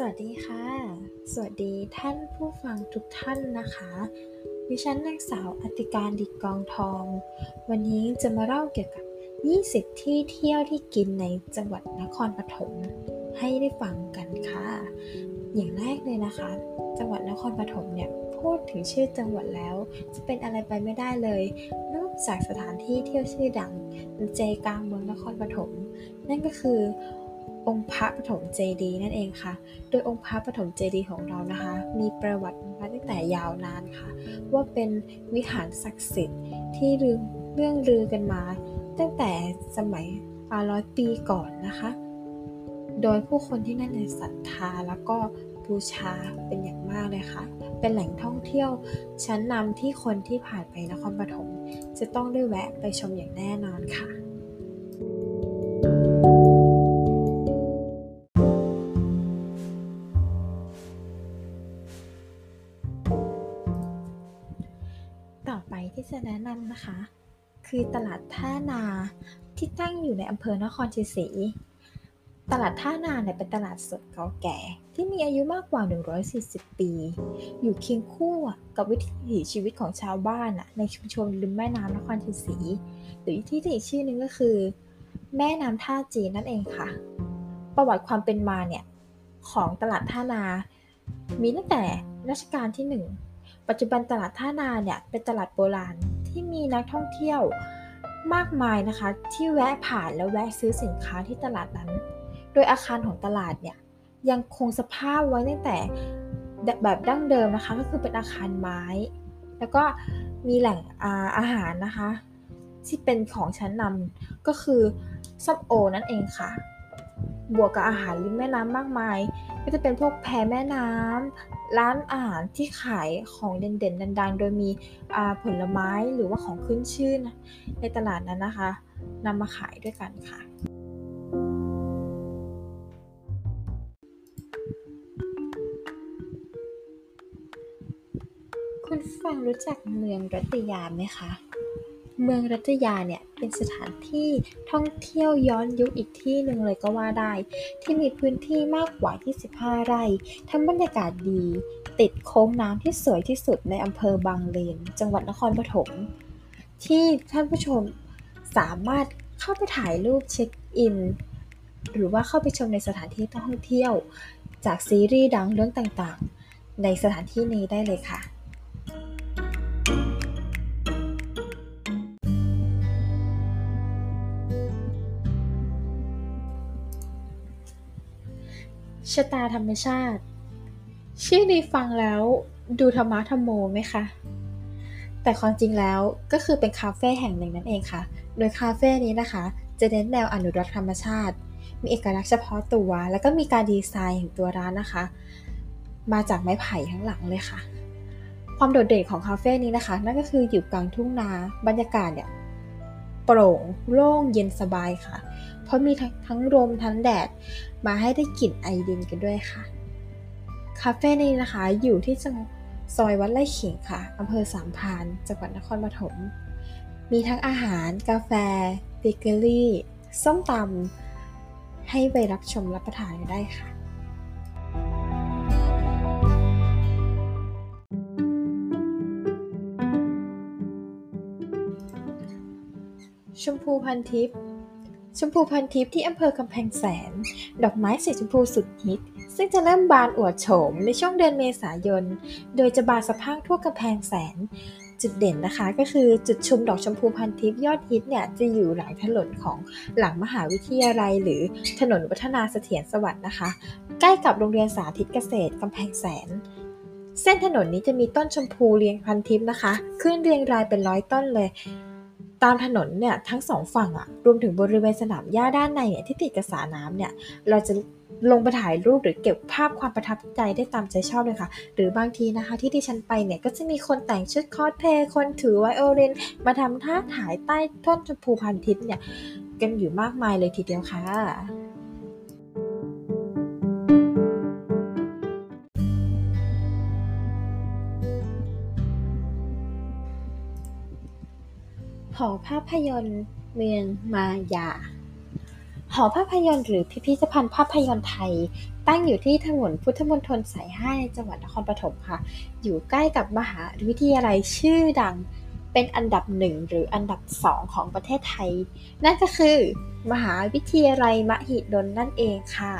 สวัสดีค่ะ สวัสดีท่านผู้ฟังทุกท่านนะคะ ดิฉันนางสาวอติการดิกองทอง วันนี้จะมาเล่าเกี่ยวกับ 20 ที่เที่ยวที่กินในจังหวัดนครปฐมให้ได้ฟังกันค่ะ อย่างแรกเลยนะคะ จังหวัดนครปฐมเนี่ยพูดถึงชื่อจังหวัดแล้ว จะเป็นอะไรไปไม่ได้เลย นอกจากสถานที่เที่ยวชื่อดังในใจกลางเมืองนครปฐมนั่นก็คือ องค์พระปฐมเจดีย์นั่นเองค่ะ โดยองค์พระปฐมเจดีย์ของเรานะคะ มีประวัติมาตั้งแต่ยาวนานค่ะ ว่าเป็นวิหารศักดิ์สิทธิ์ที่เรื่องลือกันมา ตั้งแต่สมัยร้อยปีก่อนนะคะ โดยผู้คนที่นั่นในศรัทธาแล้วก็บูชาเป็นอย่างมากเลยค่ะ เป็นแหล่งท่องเที่ยวชั้นนำที่คนที่ผ่านไปนครปฐมจะต้องได้แวะไปชมอย่างแน่นอนค่ะ ที่จะแนะนำนะคะ คือตลาดท่านาที่ตั้งอยู่ในอำเภอนครชัยศรีตลาดท่านาเนี่ยเป็นตลาดสดเก่าแก่ ที่มีอายุมากกว่า 140 ปี อยู่เคียงคู่กับวิถีชีวิตของชาวบ้านในชุมชนริมแม่น้ำนครชัยศรีหรือที่อีกชื่อนึงก็คือ แม่น้ำท่าจีนนั่นเองค่ะ ประวัติความเป็นมาเนี่ยของตลาดท่านา มีตั้งแต่รัชกาลที่ 1 ปัจจุบันตลาดท่านาเนี่ยเป็นตลาดโบราณที่มีนักท่องเที่ยวมากมายนะคะ ที่แวะผ่านแล้วแวะซื้อสินค้าที่ตลาดนั้น โดยอาคารของตลาดเนี่ยยังคงสภาพไว้ตั้งแต่แบบดั้งเดิมนะคะ ก็คือเป็นอาคารไม้ แล้วก็มีแหล่งอาอาหารนะคะ ที่เป็นของชั้นนำก็คือส้มโอนั่นเองค่ะ บวกกับอาหารริมแม่น้ำมากมาย ก็จะเป็นพวกแพแม่น้ ร้านอาหารที่ขายของเด่นๆ ดังๆ โดยมีผลไม้หรือว่าของขึ้นชื่อนะในตลาดนั้นนะคะนำมาขายด้วยกันค่ะ คุณฟังรู้จักเมืองรัตยาไหมคะ เมืองรัตยาเนี่ยเป็นสถานที่ท่องเที่ยวย้อนยุคอีกที่หนึ่งเลยก็ว่าได้ ที่มีพื้นที่มากกว่า 25 ไร่ ทั้งบรรยากาศดี ติดโค้งน้ำที่สวยที่สุดในอำเภอบางเลน จังหวัดนครปฐมที่ท่านผู้ชมสามารถเข้าไปถ่ายรูปเช็คอิน หรือว่าเข้าไปชมในสถานที่ท่องเที่ยว จากซีรีส์ดังเรื่องต่างๆ ในสถานที่นี้ได้เลยค่ะ ชะตาธรรมชาติ ชื่อนี้ฟังแล้วดูธรรมะธรรมโมไหมคะ แต่ความจริงแล้วก็คือเป็นคาเฟ่แห่งหนึ่งนั่นเองค่ะ โดยคาเฟ่นี้นะคะ จะเน้นแนวอนุรักษ์ธรรมชาติ มีเอกลักษณ์เฉพาะตัว แล้วก็มีการดีไซน์ของตัวร้านนะคะ มาจากไม้ไผ่ทั้งหลังเลยค่ะ ความโดดเด่นของคาเฟ่นี้นะคะ นั่นก็คืออยู่กลางทุ่งนา บรรยากาศเนี่ยโปร่งโล่งเย็นสบายค่ะ เพราะมีทั้งลมทั้งแดด มาให้ได้กลิ่นไอดินกันด้วยค่ะ คาเฟ่นี้นะคะอยู่ที่จังซอยวัดไร่ขิงค่ะอำเภอสามพานจังหวัดนครปฐม มีทั้งอาหาร กาแฟเบเกอรี่ ส้มตำ ให้ไปรับชมรับประทานกันได้ค่ะ ชมพูพันทิพย์ ชมพูพันทิพย์ที่อำเภอกำแพงแสน ดอกไม้สีชมพูสุดฮิต ซึ่งจะเริ่มบานอวดโฉมในช่วงเดือนเมษายน โดยจะบานสะพังทั่วกำแพงแสน จุดเด่นนะคะก็คือจุดชมดอกชมพูพันทิพย์ยอดฮิตเนี่ยจะอยู่หลังถนนของหลังมหาวิทยาลัย หรือถนนวัฒนาเสถียรสวัสดิ์นะคะ ใกล้กับโรงเรียนสาธิตเกษตรกำแพงแสนเส้นถนนนี้จะมีต้นชมพูเรียงพันทิพย์นะคะ ขึ้นเรียงรายเป็นร้อยต้นเลย ตามถนนเนี่ยทั้งสองฝั่งอะรวมถึงบริเวณสนามหญ้าด้านในเนี่ยที่ติดกับสระน้ำเนี่ยเราจะลงไปถ่ายรูปหรือเก็บภาพความประทับใจได้ตามใจชอบเลยค่ะ หรือบางทีนะคะที่ที่ฉันไปเนี่ยก็จะมีคนแต่งชุดคอสเพลย์คนถือไวโอลิน มาทำท่าถ่ายใต้ต้นชมพูพันทิพย์เนี่ยกันอยู่มากมายเลยทีเดียวค่ะ หอภาพยนตร์เมืองมายา หอภาพยนตร์หรือพิพิธภัณฑ์ภาพยนตร์ไทย ตั้งอยู่ที่ถนนพุทธมณฑลสาย5ในจังหวัดนครปฐมค่ะ อยู่ใกล้กับมหาวิทยาลัยชื่อดังเป็นอันดับหนึ่งหรืออันดับสองของประเทศไทย นั่นก็คือ มหาวิทยาลัยมหิดลนั่นเองค่ะ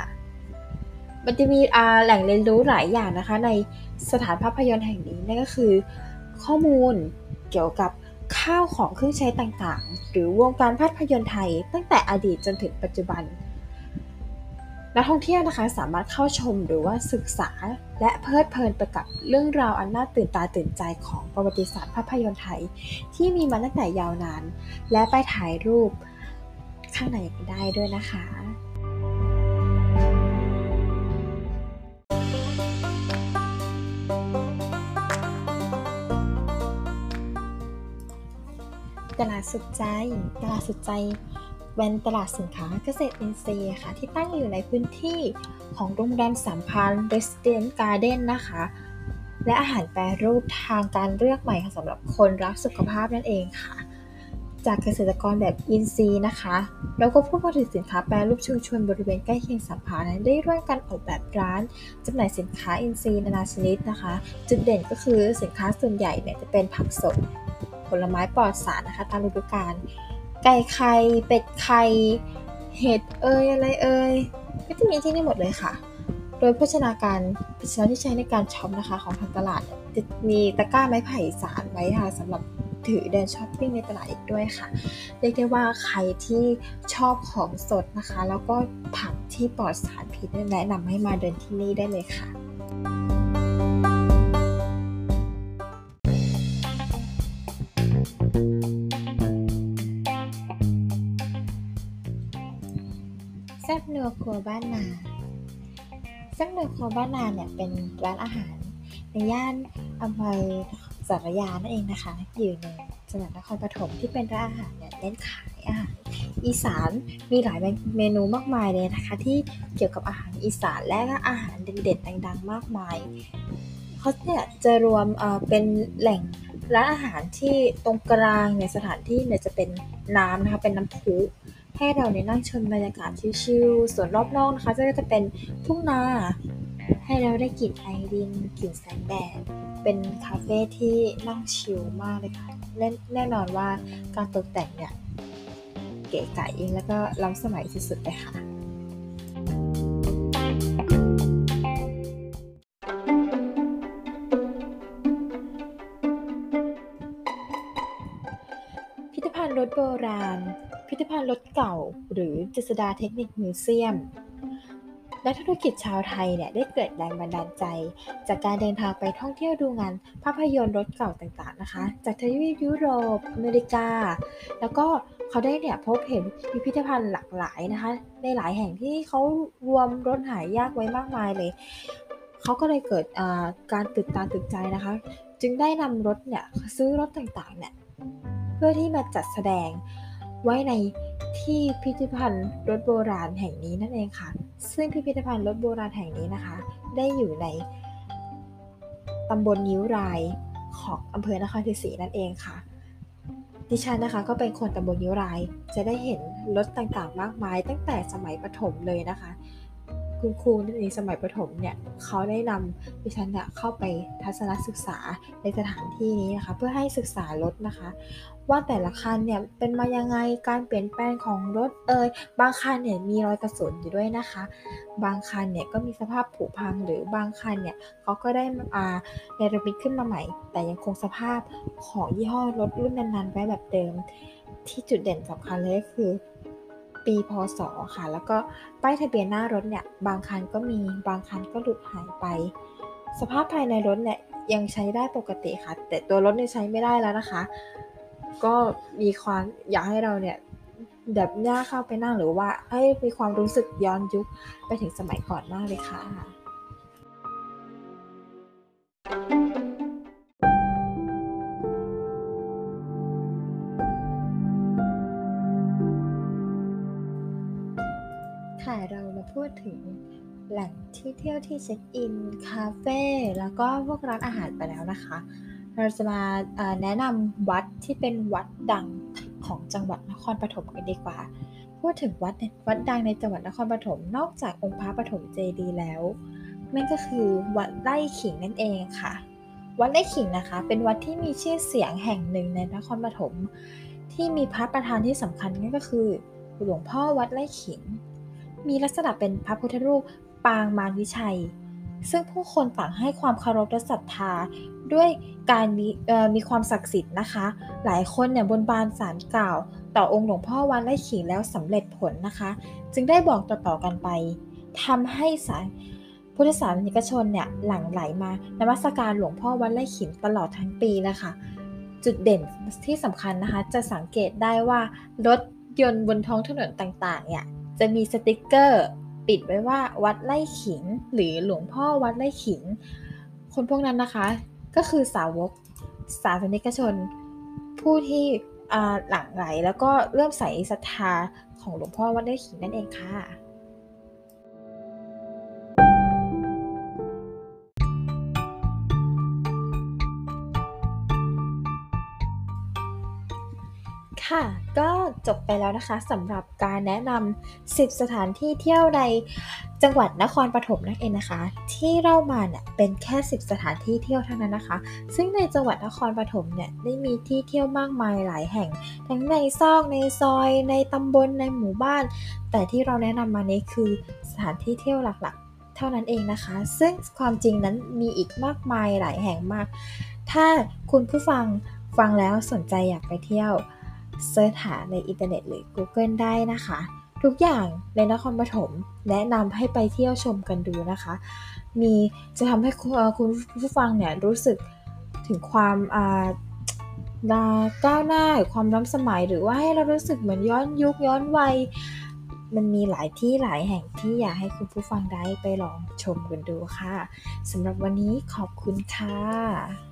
มันจะมีแหล่งเรียนรู้หลายอย่างนะคะ ในสถานภาพยนตร์แห่งนี้นั่นก็คือ ข้อมูลเกี่ยวกับ ข้าวของเครื่องใช้ต่างๆ หรือวงการภาพยนตร์ไทย ตั้งแต่อดีตจนถึงปัจจุบัน นักท่องเที่ยวนะคะสามารถเข้าชมหรือว่าศึกษาและเพลิดเพลินไปกับเรื่องราวอันน่าตื่นตาตื่นใจของประวัติศาสตร์ภาพยนตร์ไทย ที่มีมาตั้งแต่ยาวนาน และไปถ่ายรูปข้างในกันได้ด้วยนะคะ ตลาดสุดใจ ตลาดสุดใจเป็นตลาดสินค้าเกษตรอินทรีย์ค่ะ ที่ตั้งอยู่ในพื้นที่ของโรงแรมสามพันเรสเดนการ์เด้นนะคะ และอาหารแปรรูปทางการเลือกใหม่สำหรับคนรักสุขภาพนั่นเองค่ะ จากเกษตรกรแบบอินทรีย์นะคะแล้วก็ผู้ผลิตสินค้าแปรรูปชุมชนบริเวณใกล้เคียงสัมพันธ์ได้ร่วมกันออกแบบร้านจำหน่ายสินค้าอินทรีย์นานาชนิดนะคะ จุดเด่นก็คือสินค้าส่วนใหญ่เนี่ยจะเป็นผักสด ผลไม้ปลอดสารนะคะ ตามฤดูกาลไก่ไข่เป็ดไข่เห็ดเอ่ยอะไรเอ่ยก็จะมีที่นี่หมดเลยค่ะ โดยโภชนาการภาชนะที่ใช้ในการ shop นะคะของทางตลาดจะมีตะกร้าไม้ไผ่สานไว้ค่ะสำหรับถือเดินช้อปปิ้งในตลาดอีกด้วยค่ะ เรียกได้ว่าใครที่ชอบของสดนะคะ แล้วก็ผักที่ปลอดสารพิษแนะนำให้มาเดินที่นี่ได้เลยค่ะ บนัวครัวบ้านนาแซ่บนัวครัวบ้านนาเนี่ยเป็นร้านอาหารในย่านอำเภอสารยานั่นเองนะคะ อยู่ในจังหวัดนครปฐมที่เป็นร้านอาหารเนี่ยเน้นขายอาหารอีสานมีหลายเมนูมากมายเลยนะคะ ที่เกี่ยวกับอาหารอีสานและก็อาหารเด็ดๆดังๆ มากมายเขาเนี่ยจะรวมเป็นแหล่งร้านอาหารที่ตรงกลางในสถานที่เนี่ยจะเป็นน้ำนะคะเป็นน้ำพุ ให้เราเนี่ยนั่งชมบรรยากาศชิลๆส่วนรอบนอกนะคะก็จะเป็นทุ่งนาให้เราได้กลิ่นไอรินกลิ่นแสงแดดเป็นคาเฟ่ที่นั่งชิลมากเลยค่ะแน่นอนว่าการตกแต่งเนี่ยเก๋ไก๋แล้วก็ล้ำสมัยสุดๆเลยค่ะพิพิธภัณฑ์รถโบราณ พิพิธภัณฑ์รถเก่า หรือจิสดาเทคนิคมิวเซียมนักธุรกิจชาวไทยเนี่ยได้เกิดแรงบันดาลใจ จากการเดินทางไปท่องเที่ยวดูงานภาพยนตร์รถเก่าต่างๆนะคะ จากทวีปยุโรปอเมริกา แล้วก็เขาได้เนี่ยพบเห็นพิพิธภัณฑ์หลากหลายนะคะ ในหลายแห่งที่เขารวมรถหายากไว้มากมายเลย เขาก็เลยเกิดการตื่นตาตื่นใจนะคะ จึงได้นำรถเนี่ยซื้อรถต่างๆเนี่ยเพื่อที่มาจัดแสดง ไว้ในที่พิพิธภัณฑ์รถโบราณแห่งนี้นั่นเองค่ะ ซึ่งพิพิธภัณฑ์รถโบราณแห่งนี้นะคะ ได้อยู่ในตำบลนิ้วรายของอำเภอนครศรีนั่นเองค่ะ ดิฉันนะคะก็เป็นคนตำบลนิ้วราย จะได้เห็นรถต่างๆ มากมาย ตั้งแต่สมัยประถมเลยนะคะ คุณครูในสมัยประถมเนี่ยเขาได้นำดิฉันเนี่ยเข้าไปทัศนศึกษาในสถานที่นี้นะคะ เพื่อให้ศึกษารถนะคะ ว่าแต่ละคันเนี่ยเป็นมายังไงการเปลี่ยนแปลงของรถเอ่ยบางคันเนี่ยมีรอยกระสุนอยู่ด้วยนะคะ บางคันเนี่ยก็มีสภาพผุพังหรือบางคันเนี่ยเขาก็ได้อาเนรมิตขึ้นมาใหม่ แต่ยังคงสภาพของยี่ห้อรถรุ่นนั้นๆไว้แบบเดิม ที่จุดเด่นสำคัญเลยก็คือ ปีพศค่ะ แล้วก็ป้ายทะเบียนหน้ารถเนี่ยบางคันก็มีบางคันก็หลุดหายไป สภาพภายในรถเนี่ยยังใช้ได้ปกติค่ะ แต่ตัวรถเนี่ยใช้ไม่ได้แล้วนะคะ ก็มีความอยากให้เราเนี่ยแบบหน้าเข้าไปนั่งหรือว่าให้มีความรู้สึกย้อนยุคไปถึงสมัยก่อนมากเลยค่ะค่ะ ถึงแหล่งที่เที่ยวที่เช็คอิน คาเฟ่ แล้วก็พวกร้านอาหารไปแล้วนะคะ เราจะมาแนะนำวัดที่เป็นวัดดังของจังหวัดนครปฐมกันดีกว่า พูดถึงวัดวัดดังในจังหวัดนครปฐมนอกจากองค์พระปฐมเจดีย์แล้วนั่นก็คือวัดไร่ขิงนั่นเองค่ะ วัดไร่ขิงนะคะ เป็นวัดที่มีชื่อเสียงแห่งหนึ่งในนครปฐมที่มีพระประธานที่สำคัญนั่นก็คือ หลวงพ่อวัดไร่ขิง มีลักษณะเป็นพระพุทธรูปปางมารวิชัย ซึ่งผู้คนต่างให้ความเคารพและศรัทธาด้วยการมีมีความศักดิ์สิทธิ์นะคะ หลายคนเนี่ยบนบานสารกล่าว ต่อองค์หลวงพ่อวัดไร่ขิงแล้วสำเร็จผลนะคะ จึงได้บอกต่อๆกันไปทำให้สายพุทธศาสนิกชนเนี่ยหลั่งไหลมานมัสการหลวงพ่อวัดไร่ขิงตลอดทั้งปีเลยค่ะจุดเด่นที่สำคัญนะคะ จะสังเกตได้ว่ารถยนต์บนท้องถนนต่างๆเนี่ย จะมีสติกเกอร์ ปิดไว้ว่าวัดไร่ขิง หรือหลวงพ่อวัดไร่ขิง คนพวกนั้นนะคะ ก็คือสาวกสาสนิกชน ผู้ที่หลั่งไหลแล้วก็เริ่มใส่ศรัทธาของหลวงพ่อวัดไร่ขิงนั่นเองค่ะ ค่ะ ก็จบไปแล้วนะคะสำหรับการแนะนำ10 สถานที่เที่ยวในจังหวัดนครปฐมนั่นเองนะคะ ที่เล่ามาเนี่ยเป็นแค่ 10 สถานที่เที่ยวเท่านั้นนะคะ ซึ่งในจังหวัดนครปฐมเนี่ยได้มีที่เที่ยวมากมายหลายแห่ง ทั้งในซอกในซอย ในตำบลในหมู่บ้าน แต่ที่เราแนะนำมานี้คือสถานที่เที่ยวหลักๆ เท่านั้นเองนะคะ ซึ่งความจริงนั้นมีอีกมากมายหลายแห่งมาก ถ้าคุณผู้ฟังฟังแล้วสนใจอยากไปเที่ยว search หาในอินเทอร์เน็ตหรือ Google ได้นะคะ ทุกอย่างในนครปฐมแนะนำให้ไปเที่ยวชมกันดูนะคะ มีจะทำให้คุณผู้ฟังเนี่ยรู้สึกถึงความก้าวหน้าความล้ำสมัยหรือว่าให้เรารู้สึกเหมือนย้อนยุคย้อนวัยมันมีหลายที่หลายแห่งที่อยากให้คุณผู้ฟังได้ไปลองชมกันดูค่ะสำหรับวันนี้ขอบคุณค่ะ